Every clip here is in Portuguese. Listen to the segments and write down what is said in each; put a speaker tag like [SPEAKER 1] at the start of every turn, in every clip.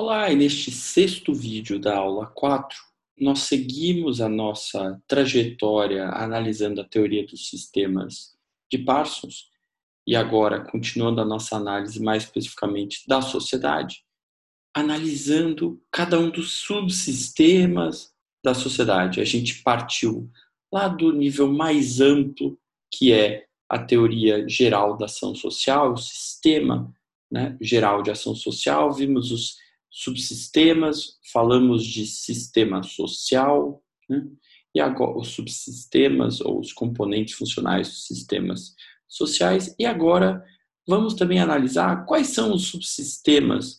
[SPEAKER 1] Olá, e neste sexto vídeo da aula 4, nós seguimos a nossa trajetória analisando a teoria dos sistemas de Parsons e agora continuando a nossa análise mais especificamente da sociedade, analisando cada um dos subsistemas da sociedade. A gente partiu lá do nível mais amplo, que é a teoria geral da ação social, o sistema né, geral de ação social, vimos os subsistemas, falamos de sistema social, né? e agora os subsistemas ou os componentes funcionais dos sistemas sociais, e agora vamos também analisar quais são os subsistemas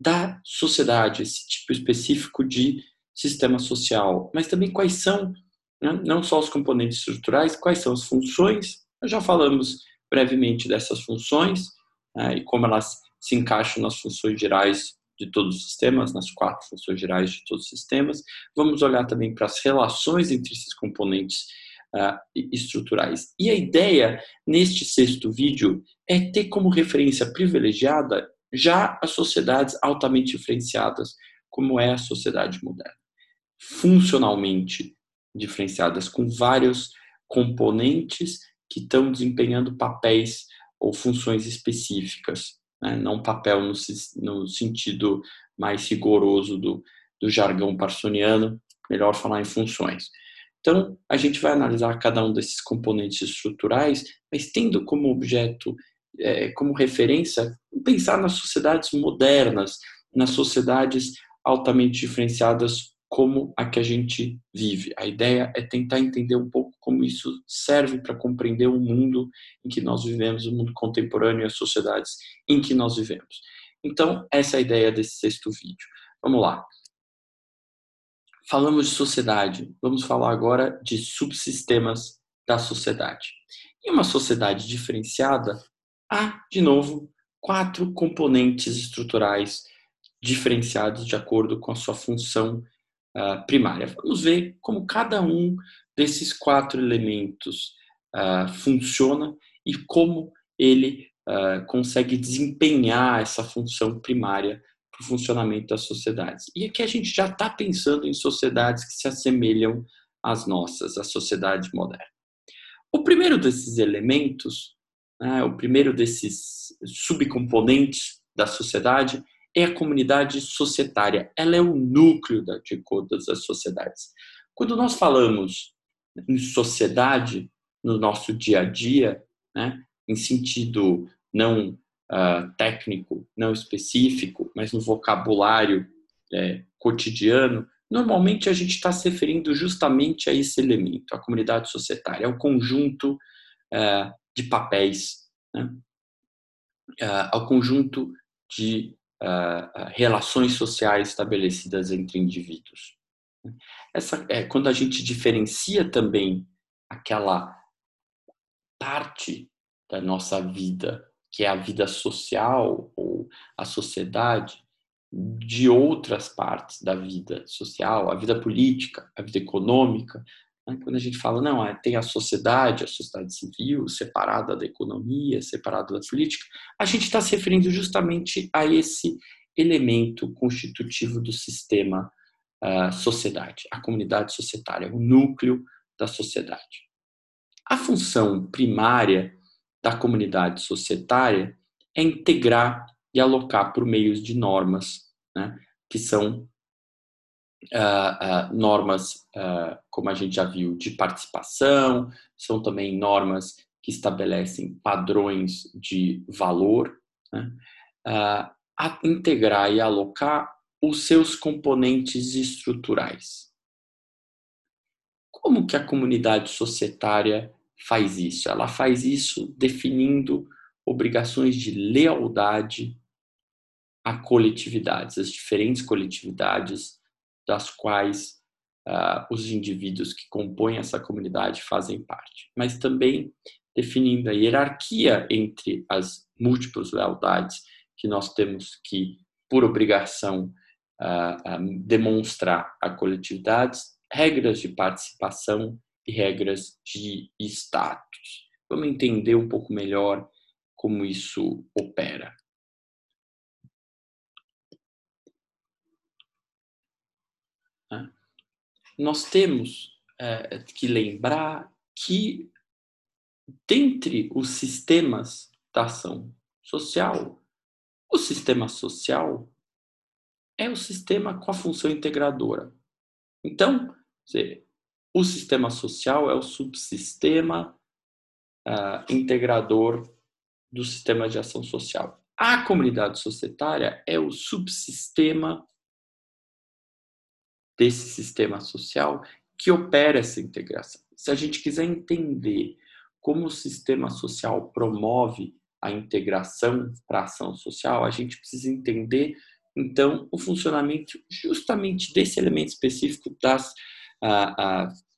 [SPEAKER 1] da sociedade, esse tipo específico de sistema social, mas também quais são, né, não só os componentes estruturais, quais são as funções, nós já falamos brevemente dessas funções né, e como elas se encaixam nas funções gerais de todos os sistemas, nas quatro funções gerais de todos os sistemas. Vamos olhar também para as relações entre esses componentes uh, estruturais. E a ideia, neste sexto vídeo, é ter como referência privilegiada já as sociedades altamente diferenciadas, como é a sociedade moderna. Funcionalmente diferenciadas, com vários componentes que estão desempenhando papéis ou funções específicas né? não papel no, no, sentido mais rigoroso do, do jargão parsoniano, melhor falar em funções. Então, a gente vai analisar cada um desses componentes estruturais, mas tendo como objeto, é, como referência, pensar nas sociedades modernas, nas sociedades altamente diferenciadas como a que a gente vive. A ideia é tentar entender um pouco como isso serve para compreender o mundo em que nós vivemos, o mundo contemporâneo e as sociedades em que nós vivemos. Então, essa é a ideia desse sexto vídeo. Vamos lá. Falamos de sociedade, vamos falar agora de subsistemas da sociedade. Em uma sociedade diferenciada, há, de novo, quatro componentes estruturais diferenciados de acordo com a sua função uh, primária. Vamos ver como cada um desses quatro elementos uh, funciona e como ele uh, consegue desempenhar essa função primária para o funcionamento das sociedades. E aqui a gente já está pensando em sociedades que se assemelham às nossas, a sociedade moderna. O primeiro desses elementos, né, o primeiro desses subcomponentes da sociedade é a comunidade societária. Ela é o núcleo de todas as sociedades. Quando nós falamos em sociedade no nosso dia a dia, né, em sentido não uh, técnico, não específico, mas no vocabulário é, cotidiano, normalmente a gente está se referindo justamente a esse elemento, a comunidade societária, é o conjunto uh, de papéis, né, uh, ao conjunto de relações sociais estabelecidas entre indivíduos. Essa é quando a gente diferencia também aquela parte da nossa vida que é a vida social ou a sociedade de outras partes da vida social, a vida política, a vida econômica? Quando a gente fala, não, é, tem a sociedade, a sociedade civil, separada da economia, separada da política, a gente está se referindo justamente a esse elemento constitutivo do sistema uh, sociedade, a comunidade societária, o núcleo da sociedade. A função primária da comunidade societária é integrar e alocar por meios de normas, né, que são uh, uh, normas, uh, como a gente já viu, de participação, são também normas que estabelecem padrões de valor, né? a integrar e alocar os seus componentes estruturais. Como que a comunidade societária faz isso? Ela faz isso definindo obrigações de lealdade a coletividades, as diferentes coletividades das quais uh, os indivíduos que compõem essa comunidade fazem parte, mas também definindo a hierarquia entre as múltiplas lealdades que nós temos que, por obrigação, uh, demonstrar a coletividades, regras de participação e regras de status. Vamos entender um pouco melhor como isso opera. Nós temos é, que lembrar que, dentre os sistemas da ação social, o sistema social é o sistema com a função integradora. Então, o sistema social é o subsistema uh, integrador do sistema de ação social. A comunidade societária é o subsistema desse sistema social que opera essa integração. Se a gente quiser entender como o sistema social promove a integração para a ação social, a gente precisa entender, então, o funcionamento justamente desse elemento específico das.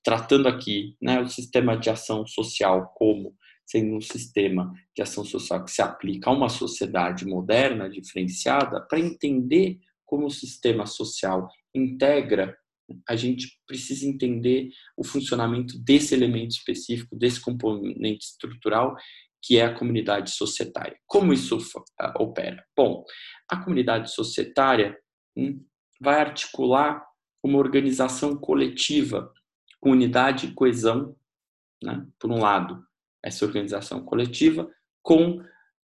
[SPEAKER 1] Tratando aqui né, o sistema de ação social como sendo um sistema de ação social que se aplica a uma sociedade moderna, diferenciada, para entender como o sistema social integra a gente precisa entender o funcionamento desse elemento específico, desse componente estrutural, que é a comunidade societária. Como isso uh, opera? Bom, a comunidade societária hum, vai articular uma organização coletiva com unidade e coesão, né? por um lado, essa organização coletiva, com,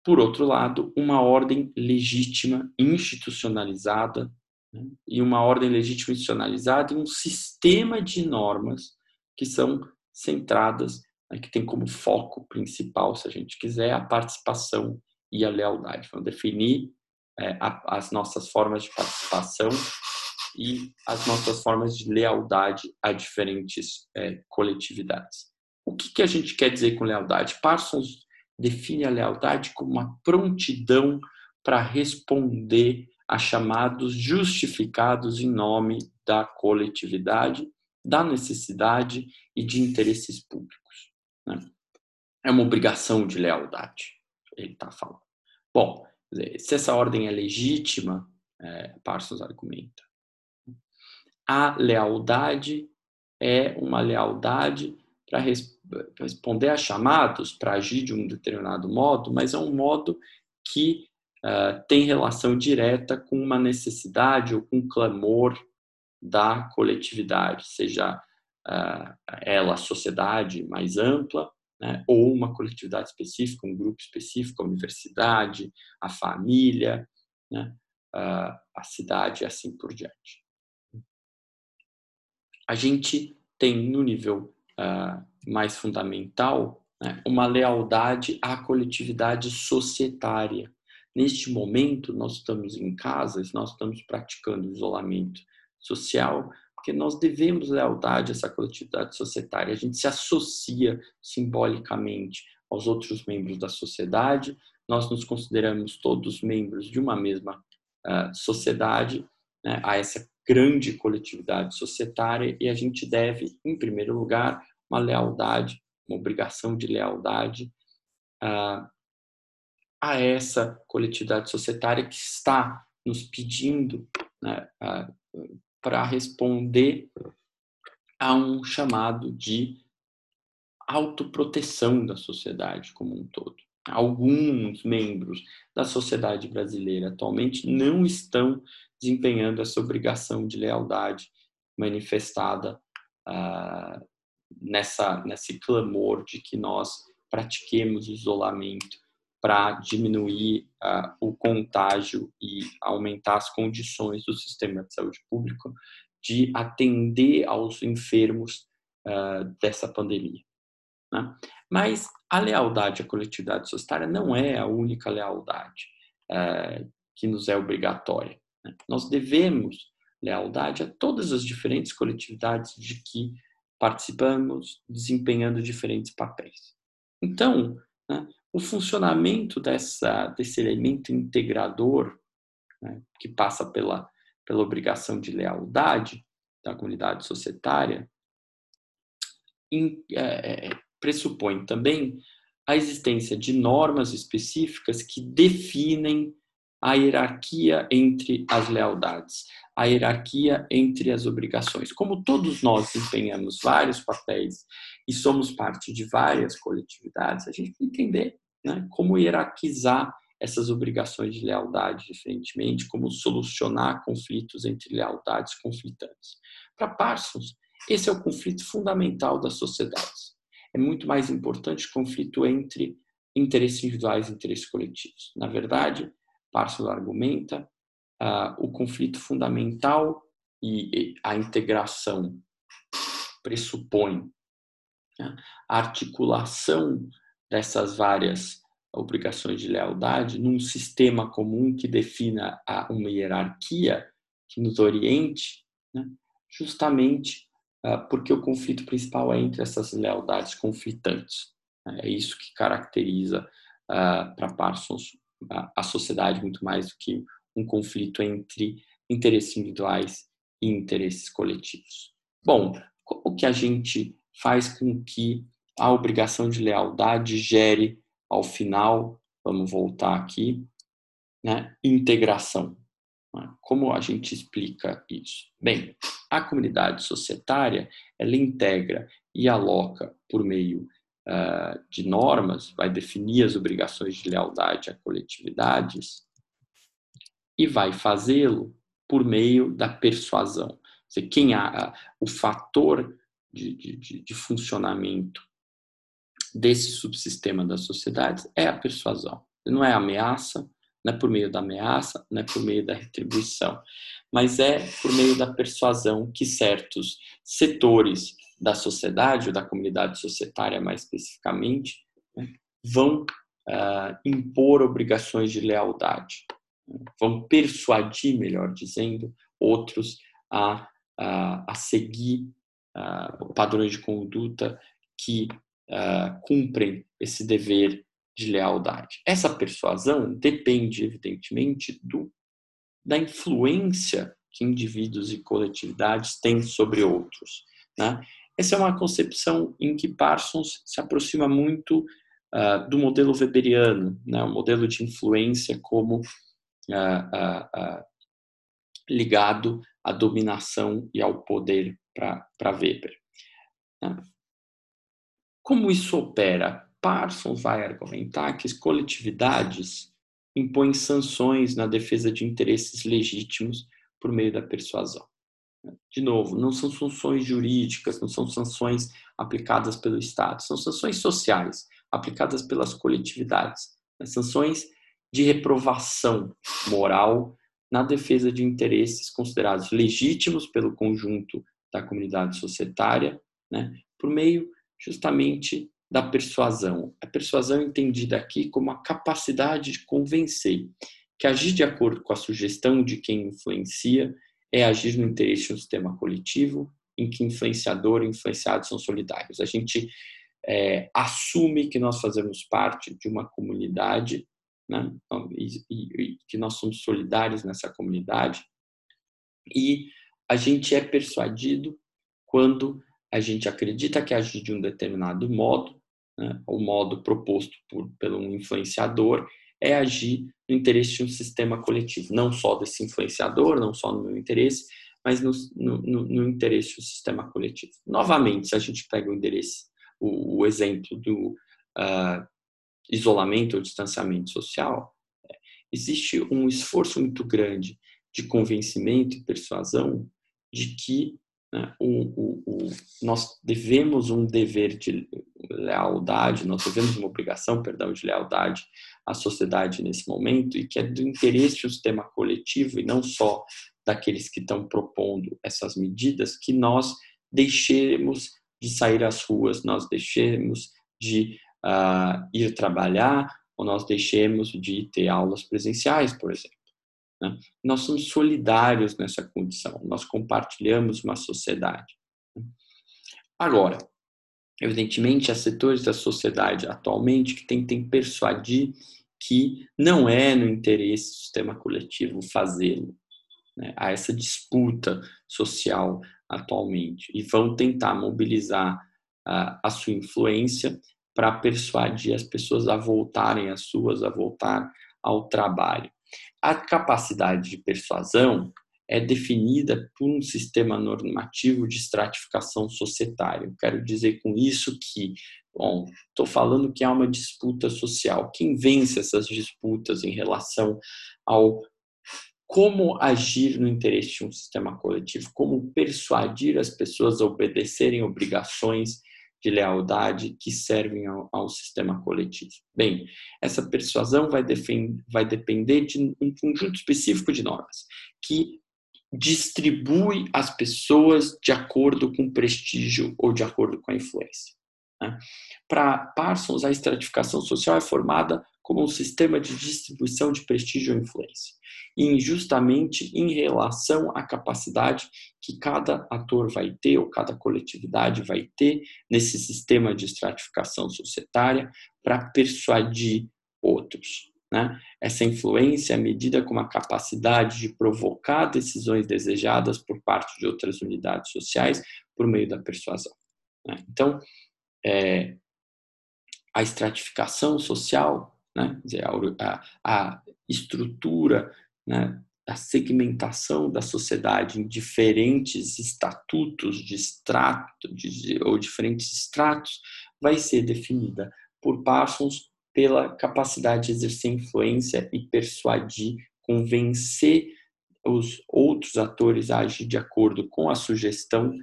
[SPEAKER 1] por outro lado, uma ordem legítima, institucionalizada, né? e uma ordem legítima institucionalizada e um sistema de normas que são centradas, né, que tem como foco principal, se a gente quiser, a participação e a lealdade. Vamos definir é, a, as nossas formas de participação e as nossas formas de lealdade a diferentes é, coletividades. O que, que a gente quer dizer com lealdade? Parsons define a lealdade como uma prontidão para responder a chamados justificados em nome da coletividade, da necessidade e de interesses públicos. Né? É uma obrigação de lealdade, ele está falando. Bom, se essa ordem é legítima, é, Parsons argumenta, a lealdade é uma lealdade para res responder a chamados, para agir de um determinado modo, mas é um modo que uh, tem relação direta com uma necessidade ou com um clamor da coletividade, seja uh, ela a sociedade mais ampla, né, ou uma coletividade específica, um grupo específico, a universidade, a família, né, uh, a cidade e assim por diante. A gente tem no nível mais fundamental né, uma lealdade à coletividade societária, Neste momento, nós estamos em casa, nós estamos praticando isolamento social, porque nós devemos lealdade a essa coletividade societária. A gente se associa simbolicamente aos outros membros da sociedade, nós nos consideramos todos membros de uma mesma uh, sociedade, né, a essa grande coletividade societária, e a gente deve, em primeiro lugar, uma lealdade, uma obrigação de lealdade uh, a essa coletividade societária que está nos pedindo né, para responder a um chamado de autoproteção da sociedade como um todo. Alguns membros da sociedade brasileira atualmente não estão desempenhando essa obrigação de lealdade manifestada uh, nessa, nesse clamor de que nós pratiquemos isolamento para diminuir uh, o contágio e aumentar as condições do sistema de saúde público de atender aos enfermos uh, dessa pandemia. Né? Mas a lealdade à coletividade societária não é a única lealdade uh, que nos é obrigatória. Né? Nós devemos lealdade a todas as diferentes coletividades de que participamos, desempenhando diferentes papéis. Então, né, o funcionamento dessa, desse elemento integrador, né, que passa pela, pela obrigação de lealdade da comunidade societária, é, é, pressupõe também a existência de normas específicas que definem a hierarquia entre as lealdades, a hierarquia entre as obrigações. Como todos nós desempenhamos vários papéis e somos parte de várias coletividades, a gente tem que entender né, como hierarquizar essas obrigações de lealdade diferentemente, como solucionar conflitos entre lealdades conflitantes. Para Parsons, Esse é o conflito fundamental das sociedades. É muito mais importante o conflito entre interesses individuais e interesses coletivos. Na verdade, Parsons argumenta uh, o conflito fundamental e a integração pressupõe né, a articulação dessas várias obrigações de lealdade num sistema comum que defina uma hierarquia que nos oriente, né, justamente uh, porque o conflito principal é entre essas lealdades conflitantes. Né, é isso que caracteriza uh, para Parsons a sociedade muito mais do que um conflito entre interesses individuais e interesses coletivos. Bom, como que a gente faz com que a obrigação de lealdade gere, ao final, vamos voltar aqui, né, integração? Né? Como a gente explica isso? Bem, a comunidade societária ela integra e aloca por meio uh, de normas, vai definir as obrigações de lealdade a coletividades e vai fazê-lo por meio da persuasão. Seja, quem há, o fator de, de, de funcionamento desse subsistema das sociedades é a persuasão. Não é ameaça, não é por meio da ameaça, não é por meio da retribuição, mas é por meio da persuasão que certos setores da sociedade, ou da comunidade societária mais especificamente, né, vão uh, impor obrigações de lealdade, né, vão persuadir, melhor dizendo, outros a, a, a seguir uh, padrões de conduta que uh, cumprem esse dever de lealdade. Essa persuasão depende, evidentemente, do, da influência que indivíduos e coletividades têm sobre outros. Né? Essa é uma concepção em que Parsons se aproxima muito uh, do modelo weberiano, né? o modelo de influência como uh, uh, ligado à dominação e ao poder para Weber. Né? Como isso opera? Parsons vai argumentar que as coletividades impõem sanções na defesa de interesses legítimos por meio da persuasão. De novo, não são sanções jurídicas, não são sanções aplicadas pelo Estado, são sanções sociais aplicadas pelas coletividades, né? sanções de reprovação moral na defesa de interesses considerados legítimos pelo conjunto da comunidade societária, né? por meio justamente da persuasão. A persuasão é entendida aqui como a capacidade de convencer, que agir de acordo com a sugestão de quem influencia é agir no interesse de um sistema coletivo em que influenciador e influenciados são solidários. A gente é, assume que nós fazemos parte de uma comunidade né, e, e, e que nós somos solidários nessa comunidade e a gente é persuadido quando a gente acredita que agir de um determinado modo, né, o modo proposto por, pelo influenciador, é agir no interesse de um sistema coletivo, não só desse influenciador, não só no meu interesse, mas no, no, no interesse do sistema coletivo. Novamente, se a gente pega o endereço, o, o exemplo do uh, isolamento ou distanciamento social, existe um esforço muito grande de convencimento e persuasão de que né, o, o, o, nós devemos um dever de lealdade, nós devemos uma obrigação, perdão, de lealdade à sociedade nesse momento e que é do interesse do sistema coletivo e não só daqueles que estão propondo essas medidas, que nós deixemos de sair às ruas, nós deixemos de uh, ir trabalhar ou nós deixemos de ter aulas presenciais, por exemplo. Né? Nós somos solidários nessa condição, nós compartilhamos uma sociedade. Né? Agora, evidentemente, há setores da sociedade atualmente que tentem persuadir que não é no interesse do sistema coletivo fazê-lo. Né? Há essa disputa social atualmente e vão tentar mobilizar a, a sua influência para persuadir as pessoas a voltarem às suas, a voltar ao trabalho. A capacidade de persuasão é definida por um sistema normativo de estratificação societária. quero dizer com isso que, bom, estou falando que há uma disputa social. Quem vence essas disputas em relação ao como agir no interesse de um sistema coletivo, como persuadir as pessoas a obedecerem obrigações de lealdade que servem ao, ao sistema coletivo. Bem, essa persuasão vai, vai depender de um conjunto específico de normas que distribui as pessoas de acordo com o prestígio ou de acordo com a influência. Né? Para Parsons, a estratificação social é formada como um sistema de distribuição de prestígio ou influência, e injustamente em relação à capacidade que cada ator vai ter, ou cada coletividade vai ter, nesse sistema de estratificação societária, para persuadir outros. Né? Essa influência é medida como a capacidade de provocar decisões desejadas por parte de outras unidades sociais por meio da persuasão. Né? Então, é, a estratificação social, né? Dizer, a, a, estrutura, né? a segmentação da sociedade em diferentes estatutos de extrato de, ou diferentes estratos vai ser definida por Parsons pela capacidade de exercer influência e persuadir, convencer os outros atores a agir de acordo com a sugestão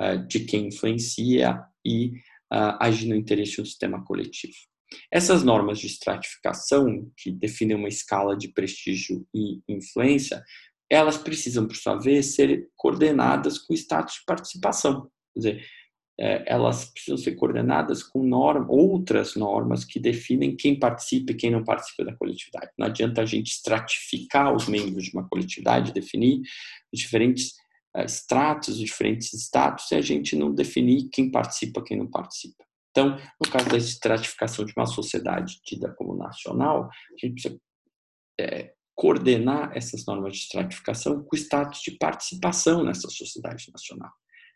[SPEAKER 1] uh, de quem influencia e uh, agir no interesse do sistema coletivo. Essas normas de estratificação, que definem uma escala de prestígio e influência, elas precisam, por sua vez, ser coordenadas com status de participação. Quer dizer, é, elas precisam ser coordenadas com norma, outras normas que definem quem participa e quem não participa da coletividade. Não adianta a gente estratificar os membros de uma coletividade, definir os diferentes uh, estratos, os diferentes status, se a gente não definir quem participa quem não participa. Então, no caso da estratificação de uma sociedade tida como nacional, a gente precisa é, coordenar essas normas de estratificação com o status de participação nessa sociedade nacional.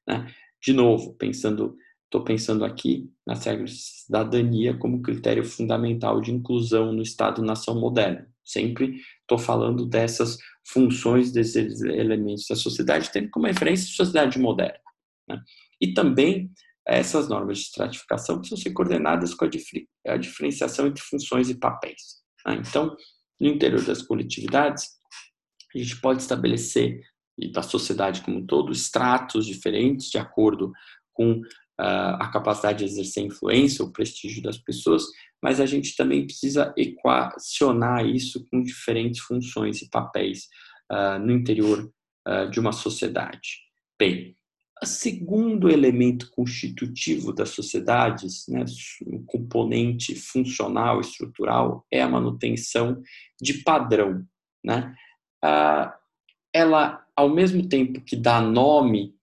[SPEAKER 1] Né? De novo, pensando, estou pensando aqui nas regras de cidadania como critério fundamental de inclusão no Estado-nação moderno. Sempre estou falando dessas funções, desses elementos da sociedade, tendo como referência a sociedade moderna. Né? E também essas normas de estratificação precisam ser coordenadas com a, diferenciação entre funções e papéis. Né? Então, no interior das coletividades, a gente pode estabelecer e da sociedade como um todo, estratos diferentes de acordo com uh, a capacidade de exercer influência, o prestígio das pessoas, mas a gente também precisa equacionar isso com diferentes funções e papéis uh, no interior uh, de uma sociedade. Bem, o segundo elemento constitutivo das sociedades, né, um componente funcional, estrutural, é a manutenção de padrão. Né? ela ao mesmo tempo que dá nome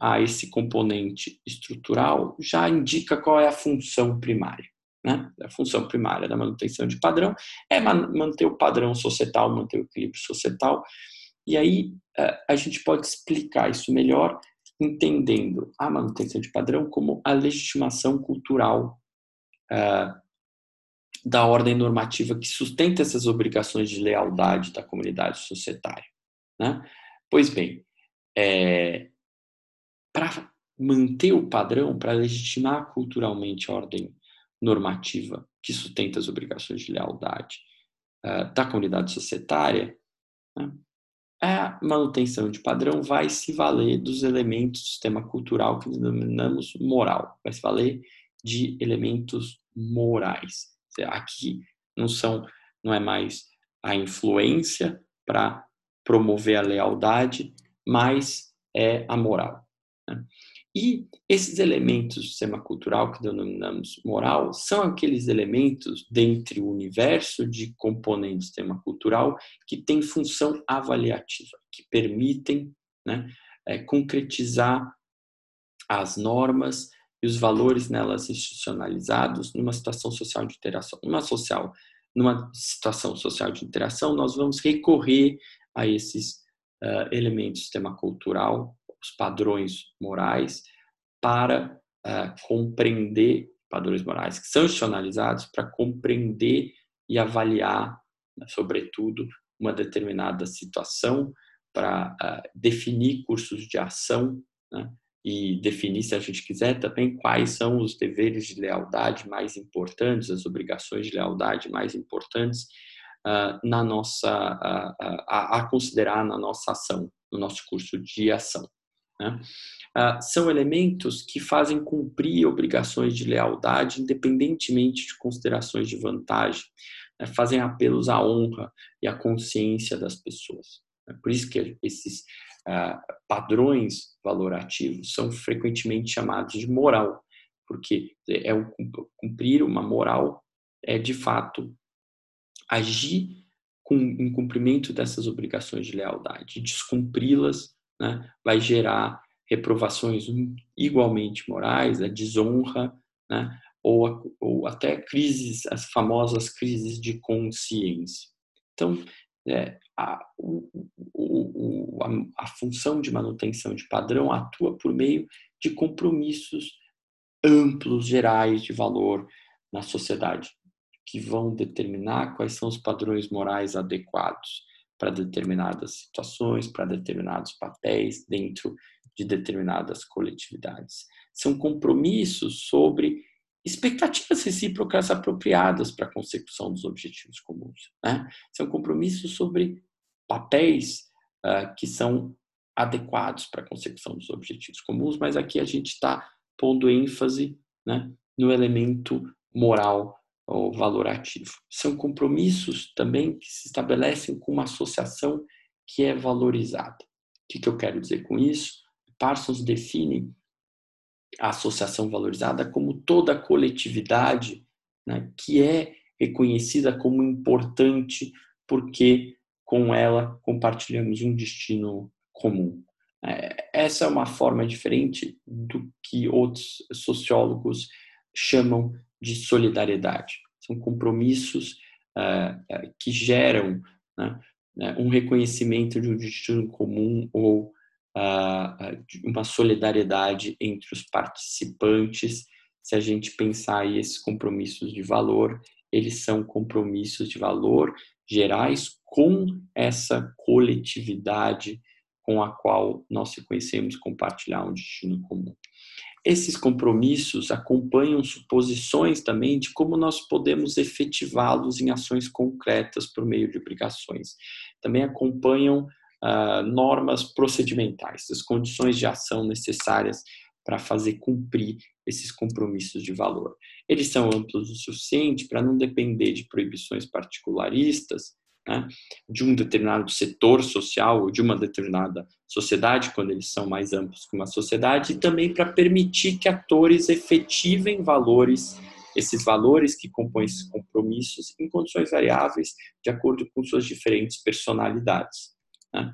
[SPEAKER 1] a esse componente estrutural, já indica qual é a função primária. Né? A função primária da manutenção de padrão é manter o padrão societal, manter o equilíbrio societal. E aí é, a gente pode explicar isso melhor entendendo a manutenção de padrão como a legitimação cultural é, da ordem normativa que sustenta essas obrigações de lealdade da comunidade societária. Né? Pois bem, é, para manter o padrão, para legitimar culturalmente a ordem normativa que sustenta as obrigações de lealdade uh, da comunidade societária, né, a manutenção de padrão vai se valer dos elementos do sistema cultural que denominamos moral, vai se valer de elementos morais. Aqui não são, não é mais a influência para promover a lealdade, mas é a moral. Né? E esses elementos do sistema cultural que denominamos moral são aqueles elementos dentre o universo de componentes do sistema cultural que têm função avaliativa, que permitem né, é, concretizar as normas e os valores nelas institucionalizados numa situação social de interação. Numa, social, numa situação social de interação, nós vamos recorrer a esses uh, elementos do sistema cultural, os padrões morais, para uh, compreender padrões morais que são institucionalizados para compreender e avaliar, né, sobretudo, uma determinada situação, para uh, definir cursos de ação né, e definir, se a gente quiser, também quais são os deveres de lealdade mais importantes, as obrigações de lealdade mais importantes uh, na nossa uh, a, a, considerar na nossa ação, no nosso curso de ação. Né? Uh, são elementos que fazem cumprir obrigações de lealdade, independentemente de considerações de vantagem, né? fazem apelos à honra e à consciência das pessoas. É por isso que esses padrões valorativos são frequentemente chamados de moral, porque é o cumprir uma moral é de fato agir com, em cumprimento dessas obrigações de lealdade. Descumpri-las né, vai gerar reprovações igualmente morais, a desonra, né, ou, ou até crises, as famosas crises de consciência. Então, é, a, o, o, a, a função de manutenção de padrão atua por meio de compromissos amplos, gerais de valor na sociedade que vão determinar quais são os padrões morais adequados para determinadas situações, para determinados papéis dentro de determinadas coletividades. São compromissos sobre expectativas recíprocas apropriadas para a consecução dos objetivos comuns. Né? São compromissos sobre papéis uh, que são adequados para a consecução dos objetivos comuns, mas aqui a gente está pondo ênfase né, no elemento moral ou valorativo. São compromissos também que se estabelecem com uma associação que é valorizada. O que, que eu quero dizer com isso? Parsons define a associação valorizada como toda a coletividade né, que é reconhecida como importante porque com ela compartilhamos um destino comum. É, essa é uma forma diferente do que outros sociólogos chamam de solidariedade. São compromissos uh, que geram né, né, um reconhecimento de um destino comum ou uh, uma solidariedade entre os participantes. Se a gente pensar aí esses compromissos de valor, eles são compromissos de valor gerais com essa coletividade com a qual nós reconhecemos compartilhar um destino comum. Esses compromissos acompanham suposições também de como nós podemos efetivá-los em ações concretas por meio de obrigações. Também acompanham uh, normas procedimentais, as condições de ação necessárias para fazer cumprir esses compromissos de valor. Eles são amplos o suficiente para não depender de proibições particularistas né, de um determinado setor social ou de uma determinada sociedade, quando eles são mais amplos que uma sociedade, e também para permitir que atores efetivem valores, esses valores que compõem esses compromissos, em condições variáveis, de acordo com suas diferentes personalidades. Né.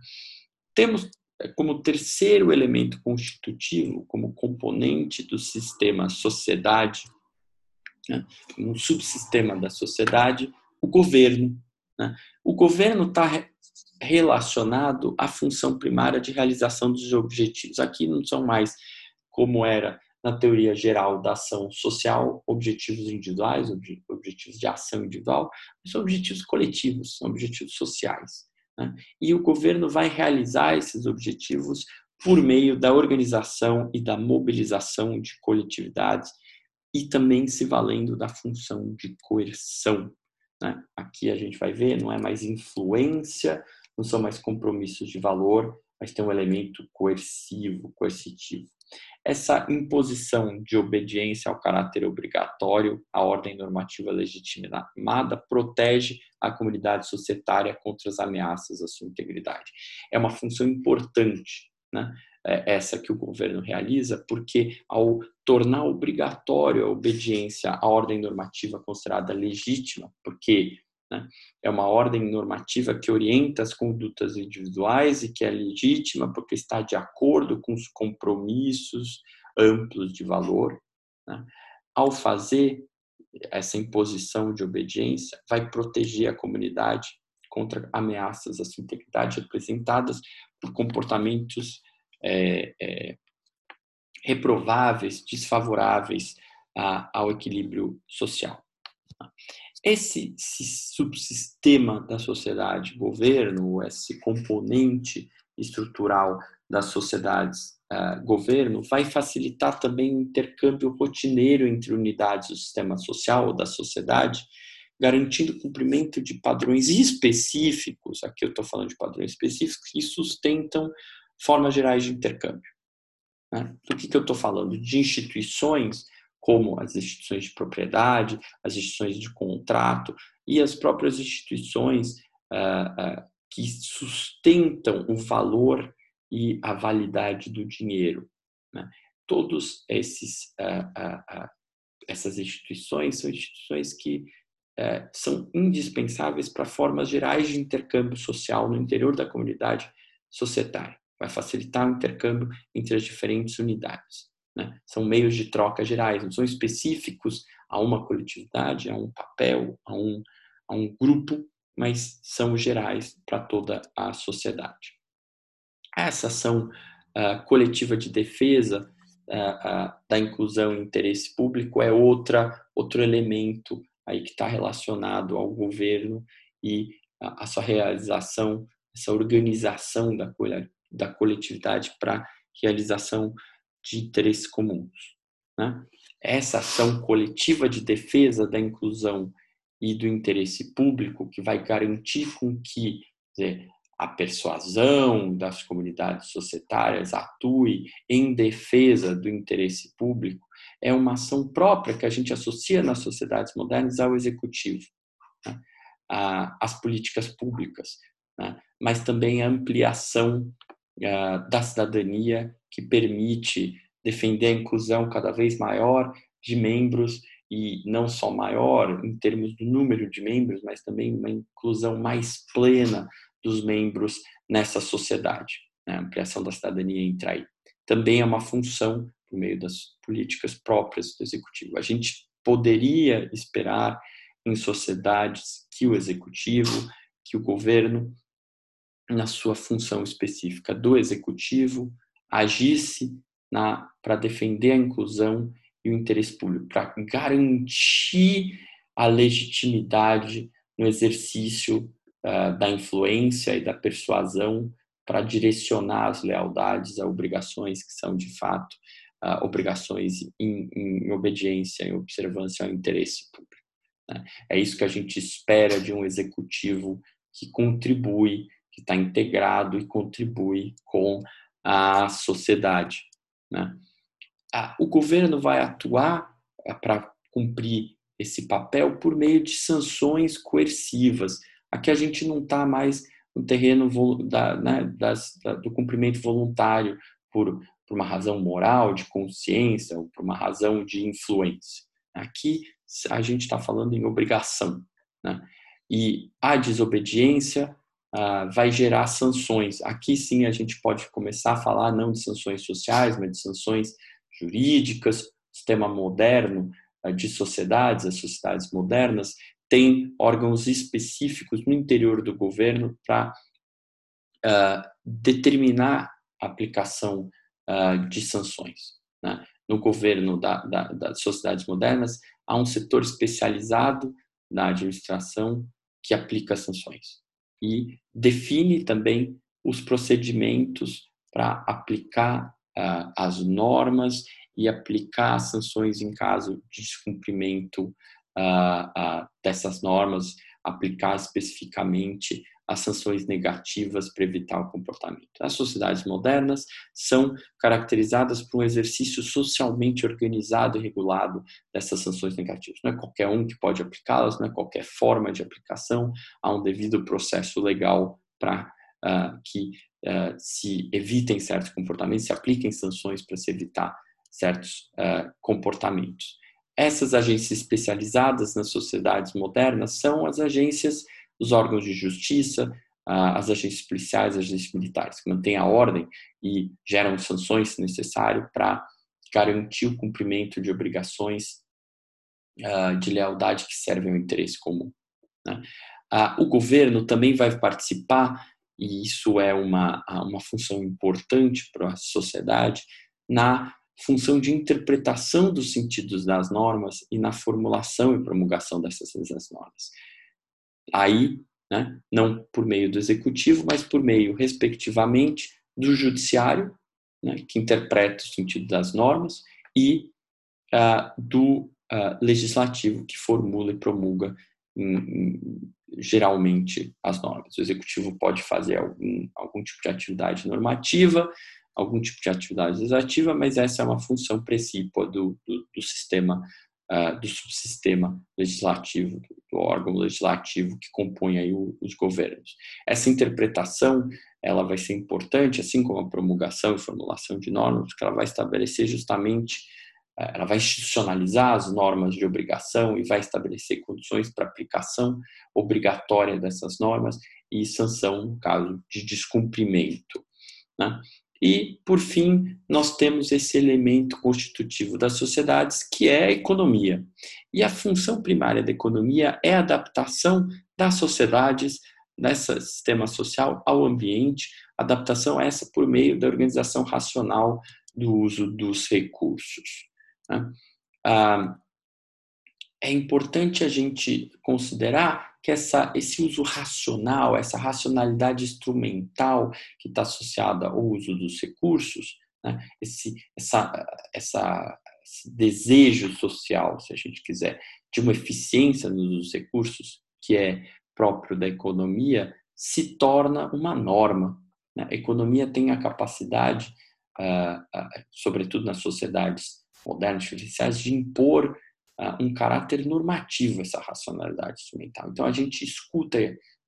[SPEAKER 1] Temos eh, como terceiro elemento constitutivo, como componente do sistema sociedade, né, um subsistema da sociedade, o governo, né? O governo está relacionado à função primária de realização dos objetivos. Aqui não são mais como era na teoria geral da ação social, objetivos individuais, objetivos de ação individual, são objetivos coletivos, são objetivos sociais. Né? E o governo vai realizar esses objetivos por meio da organização e da mobilização de coletividades e também se valendo da função de coerção. Né? Aqui a gente vai ver, não é mais influência, não são mais compromissos de valor, mas tem um elemento coercivo, coercitivo. Essa imposição de obediência ao caráter obrigatório à ordem normativa legitimada protege a comunidade societária contra as ameaças à sua integridade. É uma função importante, né? É, essa que o governo realiza, porque ao tornar obrigatório a obediência à ordem normativa considerada legítima, porque né, é uma ordem normativa que orienta as condutas individuais e que é legítima porque está de acordo com os compromissos amplos de valor. Né, ao fazer essa imposição de obediência, vai proteger a comunidade contra ameaças à sua integridade representadas por comportamentos é, é, reprováveis, desfavoráveis a, ao equilíbrio social. Esse, subsistema da sociedade, governo, esse componente estrutural das sociedades, uh, governo, vai facilitar também o intercâmbio rotineiro entre unidades do sistema social ou da sociedade garantindo o cumprimento de padrões específicos, aqui eu estou falando de padrões específicos, que sustentam formas gerais de intercâmbio. Né? Do que, que eu estou falando? De instituições como as instituições de propriedade, as instituições de contrato e as próprias instituições uh, uh, que sustentam o valor e a validade do dinheiro. Né? Todos esses uh, essas instituições são instituições que são indispensáveis para formas gerais de intercâmbio social no interior da comunidade societária. Vai facilitar o intercâmbio entre as diferentes unidades. Né? São meios de troca gerais, não são específicos a uma coletividade, a um papel, a um, a um grupo, mas são gerais para toda a sociedade. Essa ação uh, coletiva de defesa uh, uh, da inclusão e interesse público é outra outro elemento aí que está relacionado ao governo e a, a sua realização, essa organização da, da coletividade para realização de interesses comuns. Né? Essa ação coletiva de defesa da inclusão e do interesse público que vai garantir com que dizer, a persuasão das comunidades societárias atue em defesa do interesse público é uma ação própria que a gente associa nas sociedades modernas ao executivo, né? às políticas públicas, né? mas também a ampliação da cidadania que permite defender a inclusão cada vez maior de membros e não só maior em termos do número de membros, mas também uma inclusão mais plena dos membros nessa sociedade. Né? A ampliação da cidadania entra aí. Também é uma função, por meio das políticas próprias do executivo. A gente poderia esperar em sociedades que o executivo, que o governo, na sua função específica do executivo, agisse para defender a inclusão e o interesse público, para garantir a legitimidade no exercício uh, da influência e da persuasão para direcionar as lealdades a obrigações que são de fato uh, obrigações em, em, obediência, em observância ao interesse público. Né? É isso que a gente espera de um executivo que contribui, que está integrado e contribui com a sociedade. Né? O governo vai atuar é, para cumprir esse papel por meio de sanções coercivas. Aqui a gente não está mais no terreno da, né, das, da, do cumprimento voluntário por, por uma razão moral, de consciência, ou por uma razão de influência. Aqui a gente está falando em obrigação. Né? E a desobediência uh, vai gerar sanções. Aqui sim a gente pode começar a falar não de sanções sociais, mas de sanções jurídicas. Sistema moderno uh, de sociedades, as sociedades modernas, tem órgãos específicos no interior do governo para ah, determinar a aplicação de sanções. Né? No governo da, da, das sociedades modernas, há um setor especializado na administração que aplica sanções e define também os procedimentos para aplicar uh, as normas e aplicar sanções em caso de descumprimento uh, uh, dessas normas, aplicar especificamente as sanções negativas para evitar o comportamento. As sociedades modernas são caracterizadas por um exercício socialmente organizado e regulado dessas sanções negativas. Não é qualquer um que pode aplicá-las, não é qualquer forma de aplicação, há um devido processo legal para uh, que uh, se evitem certos comportamentos, se apliquem sanções para se evitar certos uh, comportamentos. Essas agências especializadas nas sociedades modernas são as agências os órgãos de justiça, as agências policiais, as agências militares, que mantêm a ordem e geram sanções se necessário para garantir o cumprimento de obrigações de lealdade que servem ao interesse comum. Né? O governo também vai participar, e isso é uma, uma função importante para a sociedade, na função de interpretação dos sentidos das normas e na formulação e promulgação dessas normas aí, né, não por meio do executivo, mas por meio, respectivamente, do judiciário, né, que interpreta o sentido das normas, e uh, do uh, legislativo, que formula e promulga geralmente as normas. O executivo pode fazer algum, algum tipo de atividade normativa, algum tipo de atividade legislativa, mas essa é uma função precípua do, do, do sistema, uh, do subsistema legislativo, do, órgão legislativo que compõe aí o, os governos. Essa interpretação ela vai ser importante, assim como a promulgação e formulação de normas, porque ela vai estabelecer justamente eh, ela vai institucionalizar as normas de obrigação e vai estabelecer condições para aplicação obrigatória dessas normas e sanção no caso de descumprimento. Né? E, por fim, nós temos esse elemento constitutivo das sociedades, que é a economia. E a função primária da economia é a adaptação das sociedades, desse sistema social, ao ambiente, adaptação essa por meio da organização racional do uso dos recursos. Né? Ah, é importante a gente considerar que essa, esse uso racional, essa racionalidade instrumental que está associada ao uso dos recursos, né? esse, essa, essa, esse desejo social, se a gente quiser, de uma eficiência nos recursos, que é próprio da economia, se torna uma norma. Né? A economia tem a capacidade, uh, uh, sobretudo nas sociedades modernas artificiais, de impor um caráter normativo essa racionalidade instrumental. Então a gente escuta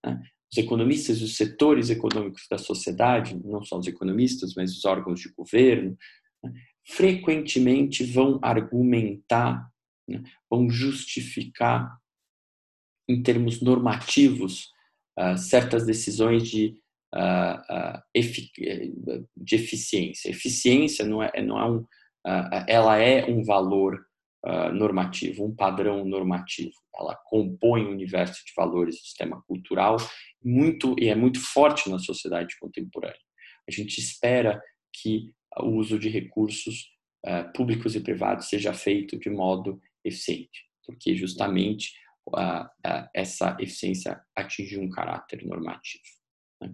[SPEAKER 1] né, os economistas, os setores econômicos da sociedade, não só os economistas, mas os órgãos de governo, né, frequentemente vão argumentar, né, vão justificar em termos normativos uh, certas decisões de, uh, uh, de eficiência. Eficiência não é, não é um, ela é um valor normativo, um padrão normativo. Ela compõe o universo de valores do sistema cultural muito e é muito forte na sociedade contemporânea. A gente espera que o uso de recursos públicos e privados seja feito de modo eficiente, porque justamente essa eficiência atingir um caráter normativo. Né?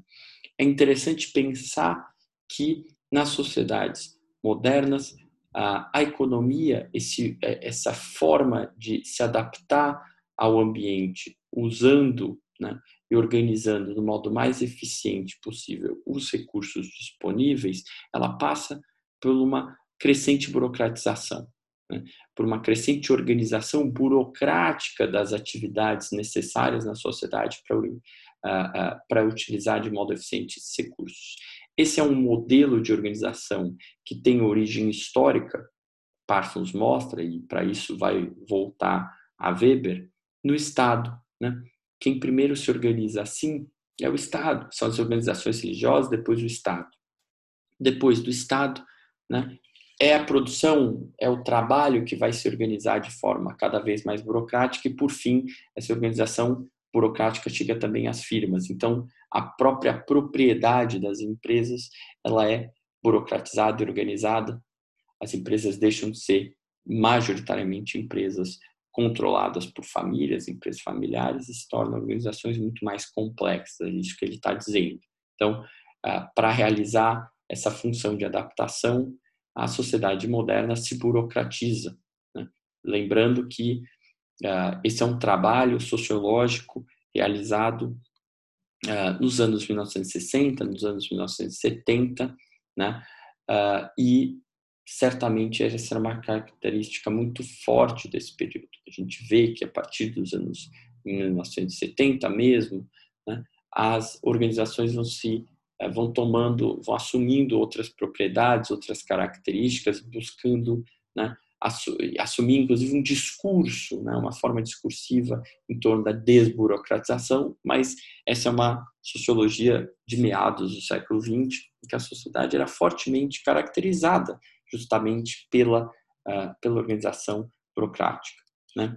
[SPEAKER 1] É interessante pensar que nas sociedades modernas a economia, esse, é, essa forma de se adaptar ao ambiente usando né, e organizando do modo mais eficiente possível os recursos disponíveis, ela passa por uma crescente burocratização né, por uma crescente organização burocrática das atividades necessárias na sociedade para uh, uh, para utilizar de modo eficiente esses recursos. Esse é um modelo de organização que tem origem histórica, Parsons mostra, e para isso vai voltar a Weber, no Estado. Né? Quem primeiro se organiza assim é o Estado, são as organizações religiosas, depois o Estado. Depois do Estado, né, é a produção, é o trabalho que vai se organizar de forma cada vez mais burocrática e, por fim, essa organização burocrática chega também às firmas. Então, a própria propriedade das empresas, ela é burocratizada e organizada. As empresas deixam de ser majoritariamente empresas controladas por famílias, empresas familiares, e se tornam organizações muito mais complexas, é isso que ele está dizendo. Então, ah, para realizar essa função de adaptação, a sociedade moderna se burocratiza. Né? Lembrando que esse é um trabalho sociológico realizado uh, nos anos 1960, nos anos 1970, né? Uh, e certamente essa era uma característica muito forte desse período. A gente vê que a partir dos anos 1970 mesmo, né, as organizações vão se eh, vão tomando, vão assumindo outras propriedades, outras características, buscando né, assumir inclusive um discurso, né, uma forma discursiva em torno da desburocratização, mas essa é uma sociologia de meados do século XX, em que a sociedade era fortemente caracterizada justamente pela, uh, pela organização burocrática. Né?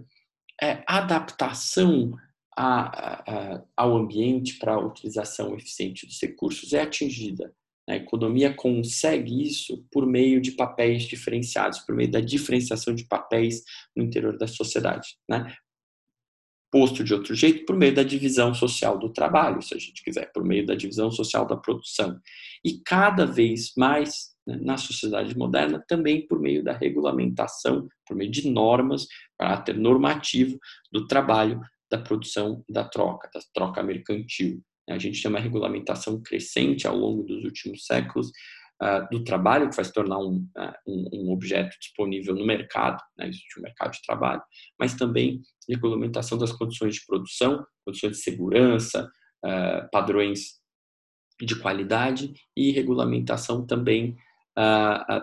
[SPEAKER 1] É, a adaptação a, a, ao ambiente para a utilização eficiente dos recursos é atingida. A economia consegue isso por meio de papéis diferenciados, por meio da diferenciação de papéis no interior da sociedade. Né? Posto de outro jeito, por meio da divisão social do trabalho, se a gente quiser, por meio da divisão social da produção. E cada vez mais né, na sociedade moderna, também por meio da regulamentação, por meio de normas, caráter normativo do trabalho da produção da troca, da troca mercantil. A gente uma regulamentação crescente ao longo dos últimos séculos uh, do trabalho, que vai se tornar um, uh, um, um objeto disponível no mercado, né, existe um mercado de trabalho, mas também regulamentação das condições de produção, condições de segurança, uh, padrões de qualidade e regulamentação também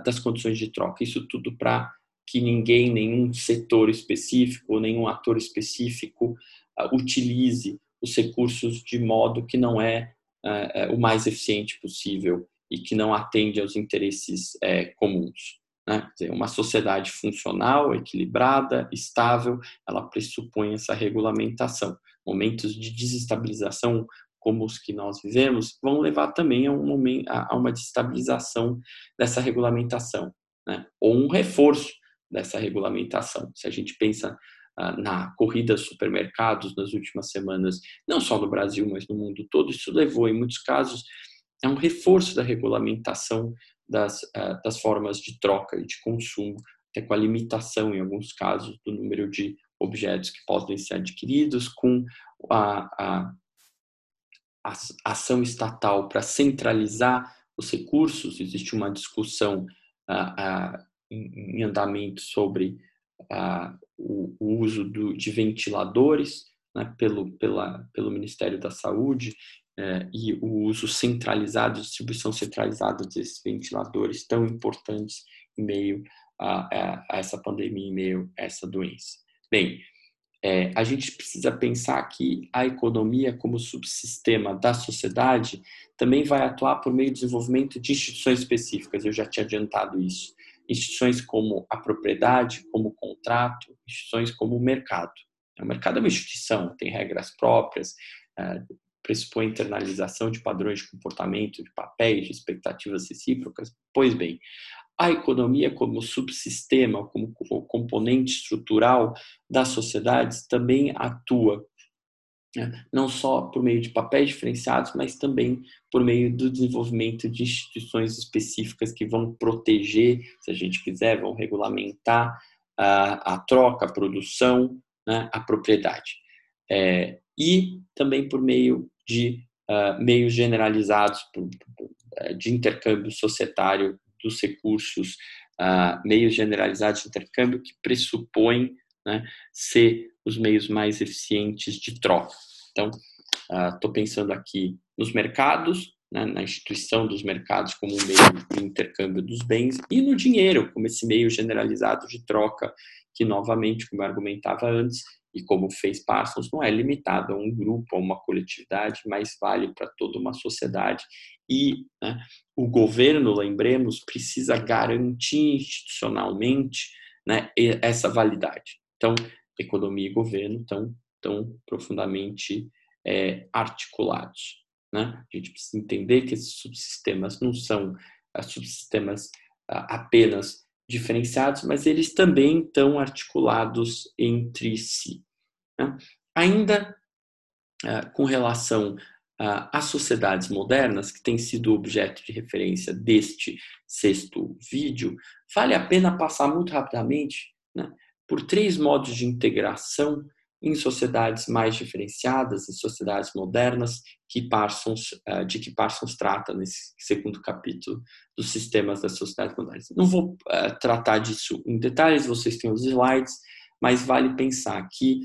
[SPEAKER 1] das condições de troca. Isso tudo para que ninguém, nenhum setor específico, nenhum ator específico utilize os recursos de modo que não é, é, o mais eficiente possível e que não atende aos interesses é, comuns. Né? Dizer, uma sociedade funcional, equilibrada, estável, ela pressupõe essa regulamentação. Momentos de desestabilização como os que nós vivemos vão levar também a, um momento, a uma desestabilização dessa regulamentação, né? ou um reforço dessa regulamentação. Se a gente pensa na corrida aos supermercados nas últimas semanas, não só no Brasil, mas no mundo todo, isso levou, em muitos casos, a um reforço da regulamentação das, ah, das formas de troca e de consumo, até com a limitação, em alguns casos, do número de objetos que podem ser adquiridos, com a, a, a ação estatal para centralizar os recursos. Existe uma discussão uh, em, em andamento sobre uh, o, o, uso do, de ventiladores né, pelo, pela, pelo Ministério da Saúde uh, e o uso centralizado, distribuição centralizada desses ventiladores tão importantes em meio a, a, essa pandemia, em meio a essa doença. Bem, é, a gente precisa pensar que a economia, como subsistema da sociedade, também vai atuar por meio do desenvolvimento de instituições específicas. Eu já tinha adiantado isso instituições como a propriedade, como o contrato, instituições como o mercado. O mercado é uma instituição, tem regras próprias, é, pressupõe internalização de padrões de comportamento, de papéis, de expectativas recíprocas. Pois bem, a economia como subsistema, como componente estrutural das sociedades também atua né? não só por meio de papéis diferenciados, mas também por meio do desenvolvimento de instituições específicas que vão proteger, se a gente quiser, vão regulamentar a, a troca, a produção, né, a propriedade. É, e também por meio de uh, meios generalizados é, de intercâmbio societário dos recursos, uh, meios generalizados de intercâmbio que pressupõem né, ser os meios mais eficientes de troca. Então, estou uh, pensando aqui nos mercados, né, na instituição dos mercados como um meio de intercâmbio dos bens e no dinheiro como esse meio generalizado de troca que, novamente, como eu argumentava antes, e como fez Parsons, não é limitado a um grupo, a uma coletividade, mas vale para toda uma sociedade. E né, o governo, lembremos, precisa garantir institucionalmente né, essa validade. Então, economia e governo estão tão profundamente é, articulados. Né? A gente precisa entender que esses subsistemas não são uh, subsistemas uh, apenas diferenciados, mas eles também estão articulados entre si. Né? Ainda uh, com relação às sociedades modernas, que tem sido objeto de referência deste sexto vídeo, vale a pena passar muito rapidamente né, por três modos de integração em sociedades mais diferenciadas, em sociedades modernas, que Parsons, eh, de que Parsons trata nesse segundo capítulo dos sistemas das sociedades modernas. Não vou eh, tratar disso em detalhes, vocês têm os slides, mas vale pensar que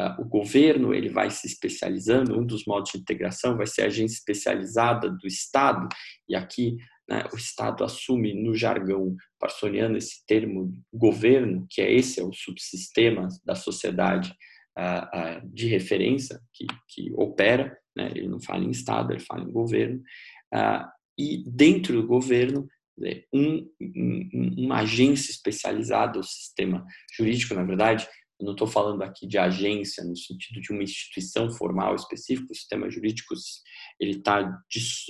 [SPEAKER 1] uh, o governo ele vai se especializando, um dos modos de integração vai ser a agência especializada do Estado, e aqui né, o Estado assume no jargão parsoniano esse termo governo, que é esse é o subsistema da sociedade uh, de referência que, que opera, né? ele não fala em Estado, ele fala em governo, uh, e dentro do governo, né, um, um, uma agência especializada, o sistema jurídico, na verdade, eu não estou falando aqui de agência no sentido de uma instituição formal específica, o sistema jurídico ele tá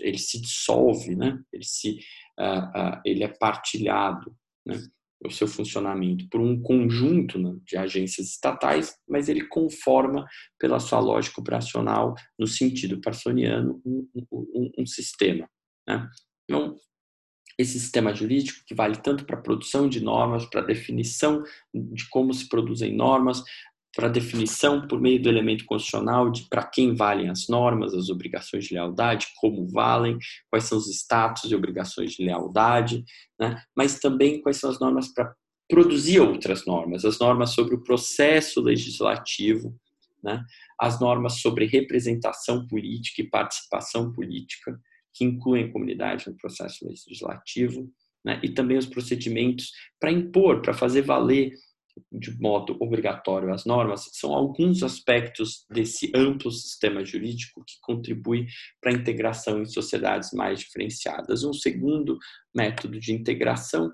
[SPEAKER 1] ele se dissolve, né? Ele se uh, uh, ele é partilhado, né? o seu funcionamento por um conjunto né, de agências estatais, mas ele conforma pela sua lógica operacional, no sentido parsoniano, um, um, um sistema. Né? Então, esse sistema jurídico que vale tanto para a produção de normas, para a definição de como se produzem normas, para definição por meio do elemento constitucional de para quem valem as normas, as obrigações de lealdade, como valem, quais são os status e obrigações de lealdade, né? mas também quais são as normas para produzir outras normas, as normas sobre o processo legislativo, né? as normas sobre representação política e participação política, que incluem a comunidade no processo legislativo, né? e também os procedimentos para impor, para fazer valer de modo obrigatório as normas, são alguns aspectos desse amplo sistema jurídico que contribui para a integração em sociedades mais diferenciadas. Um segundo método de integração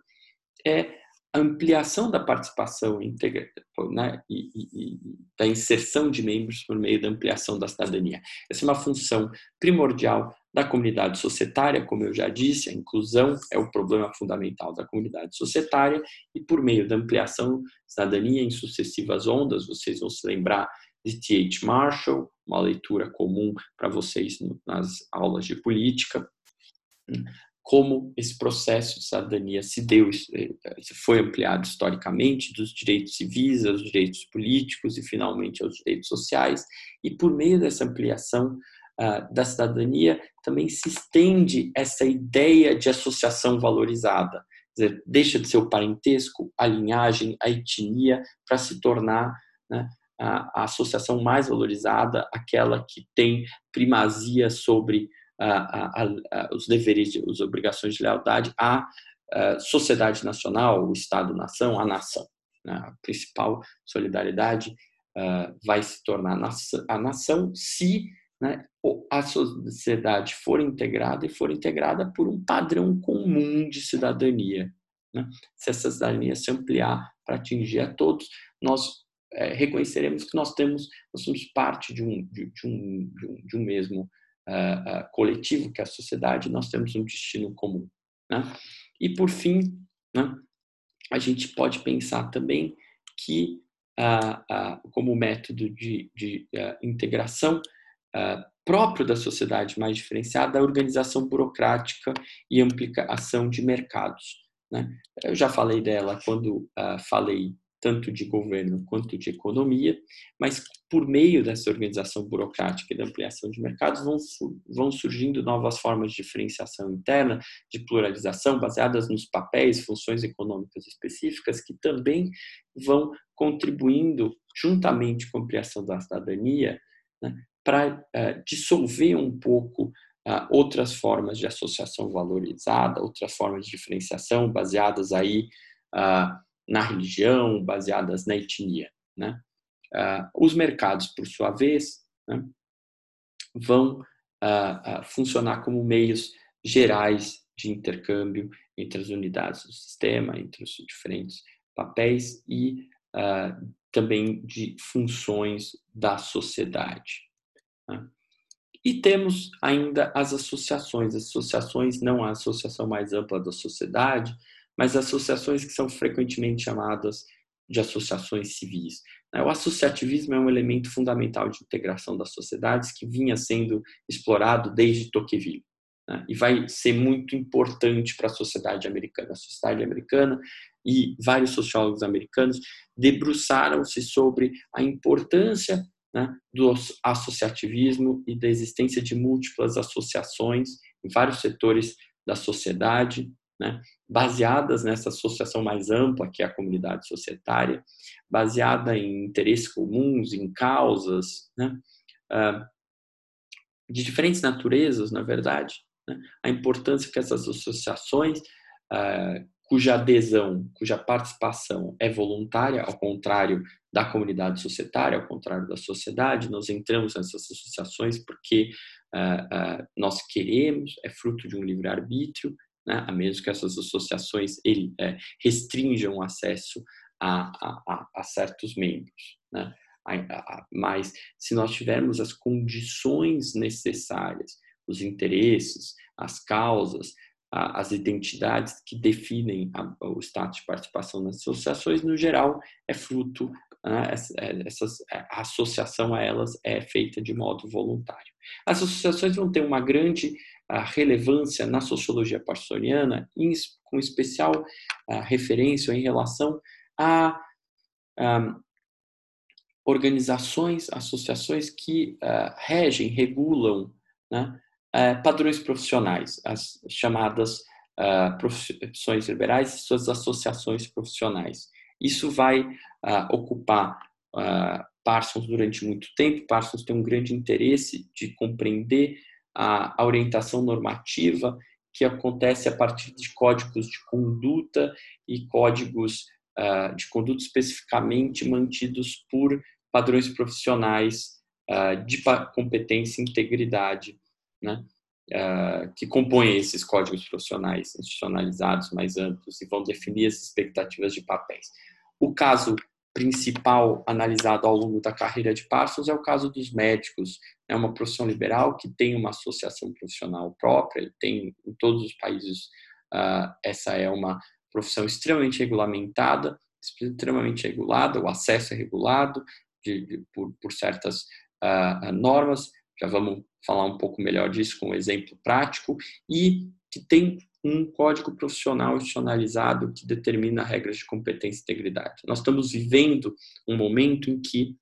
[SPEAKER 1] é ampliação da participação integra, né, e, e, e, da inserção de membros por meio da ampliação da cidadania. Essa é uma função primordial da comunidade societária, como eu já disse, a inclusão é o problema fundamental da comunidade societária, e por meio da ampliação da cidadania em sucessivas ondas, vocês vão se lembrar de T.H. Marshall, uma leitura comum para vocês nas aulas de política, como esse processo de cidadania se deu, eh, foi ampliado historicamente dos direitos civis aos direitos políticos e finalmente aos direitos sociais, e por meio dessa ampliação uh, da cidadania também se estende essa ideia de associação valorizada, dizer, deixa de ser o parentesco, a linhagem, a etnia, para se tornar né, a, a associação mais valorizada, aquela que tem primazia sobre a, a, os deveres, as obrigações de lealdade à sociedade nacional, o Estado-nação, a nação. Né? A principal solidariedade vai se tornar a nação se né, a sociedade for integrada e for integrada por um padrão comum de cidadania. Né? Se essa cidadania se ampliar para atingir a todos, nós é, reconheceremos que nós temos, nós somos parte de um, de, de um, de um, de um mesmo uh, uh, coletivo, que é a sociedade, nós temos um destino comum. Né? E, por fim, né, a gente pode pensar também que, uh, como método de, de integração próprio da sociedade mais diferenciada, a organização burocrática e ampliação de mercados. Né? Eu já falei dela quando falei tanto de governo quanto de economia, mas por meio dessa organização burocrática e da ampliação de mercados vão, vão surgindo novas formas de diferenciação interna, de pluralização, baseadas nos papéis, funções econômicas específicas, que também vão contribuindo, juntamente com a ampliação da cidadania, né, para uh, dissolver um pouco uh, outras formas de associação valorizada, outras formas de diferenciação baseadas aí uh, na religião, baseadas na etnia. Né? Uh, os mercados, por sua vez, né, vão uh, uh, funcionar como meios gerais de intercâmbio entre as unidades do sistema, entre os diferentes papéis e também de funções da sociedade. Né? E temos ainda as associações, as associações não a associação mais ampla da sociedade, mas associações que são frequentemente chamadas de associações civis. Né? O associativismo é um elemento fundamental de integração das sociedades que vinha sendo explorado desde Tocqueville. Né? E vai ser muito importante para a sociedade americana. A sociedade americana e vários sociólogos americanos debruçaram-se sobre a importância né, do associativismo e da existência de múltiplas associações em vários setores da sociedade, né, baseadas nessa associação mais ampla que é a comunidade societária, baseada em interesses comuns, em causas, né, ah, de diferentes naturezas, na verdade, né, a importância que essas associações, ah, cuja adesão, cuja participação é voluntária, ao contrário da comunidade societária, ao contrário da sociedade, nós entramos nessas associações porque uh, nós queremos, é fruto de um livre-arbítrio, né, a menos que essas associações ele, é, restringam o acesso a, a, a certos membros. Né? Mas se nós tivermos as condições necessárias, os interesses, as causas, as identidades que definem o status de participação nas associações, no geral, é fruto, né, essas, a associação a elas é feita de modo voluntário. As associações vão ter uma grande a relevância na sociologia parsoniana, com especial referência em relação a, organizações, associações que regem, regulam né, padrões profissionais, as chamadas profissões liberais e suas associações profissionais. Isso vai ocupar Parsons durante muito tempo. Parsons tem um grande interesse de compreender a, a orientação normativa que acontece a partir de códigos de conduta e códigos uh, de conduta especificamente mantidos por padrões profissionais uh, de competência e integridade, né? Uh, que compõem esses códigos profissionais institucionalizados mais amplos e vão definir as expectativas de papéis. O caso principal analisado ao longo da carreira de Parsons é o caso dos médicos. É uma profissão liberal que tem uma associação profissional própria, tem em todos os países uh, essa é uma profissão extremamente regulamentada, extremamente regulada, o acesso é regulado de, de, por, por, certas uh, normas, já vamos falar um pouco melhor disso com um exemplo prático, e que tem um código profissional institucionalizado que determina regras de competência e integridade. Nós estamos vivendo um momento em que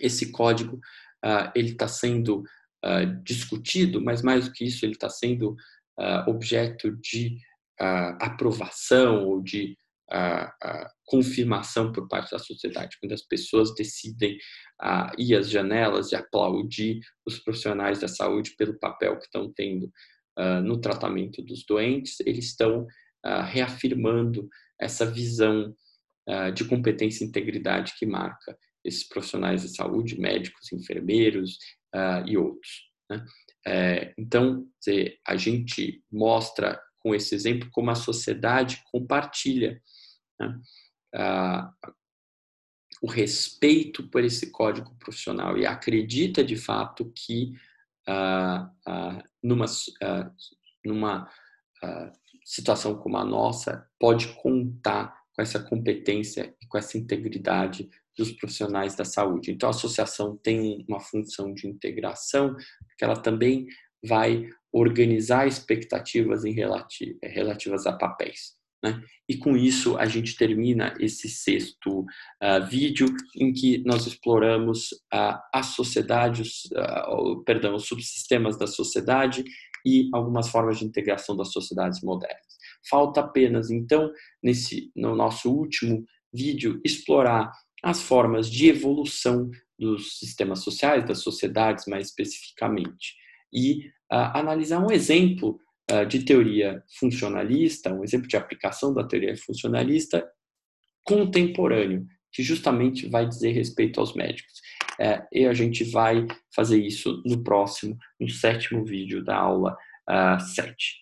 [SPEAKER 1] esse código uh, ele está sendo uh, discutido, mas mais do que isso, ele está sendo uh, objeto de aprovação ou de confirmação por parte da sociedade, quando as pessoas decidem ir às janelas e aplaudir os profissionais da saúde pelo papel que estão tendo uh, no tratamento dos doentes, eles estão uh, reafirmando essa visão uh, de competência e integridade que marca esses profissionais de saúde, médicos, enfermeiros e outros. Né? É, então, a gente mostra com esse exemplo como a sociedade compartilha né? o respeito por esse código profissional e acredita de fato que uh, uh, numa, uh, numa situação como a nossa, pode contar com essa competência e com essa integridade dos profissionais da saúde. Então, a associação tem uma função de integração, porque ela também vai organizar expectativas em relativas a papéis. Né? E com isso a gente termina esse sexto uh, vídeo em que nós exploramos uh, as sociedades, uh, perdão, os subsistemas da sociedade e algumas formas de integração das sociedades modernas. Falta apenas então nesse no nosso último vídeo explorar as formas de evolução dos sistemas sociais, das sociedades mais especificamente, e analisar um exemplo de teoria funcionalista, um exemplo de aplicação da teoria funcionalista contemporâneo, que justamente vai dizer respeito aos médicos. É, e a gente vai fazer isso no próximo, no sétimo vídeo da aula uh, ah, 7.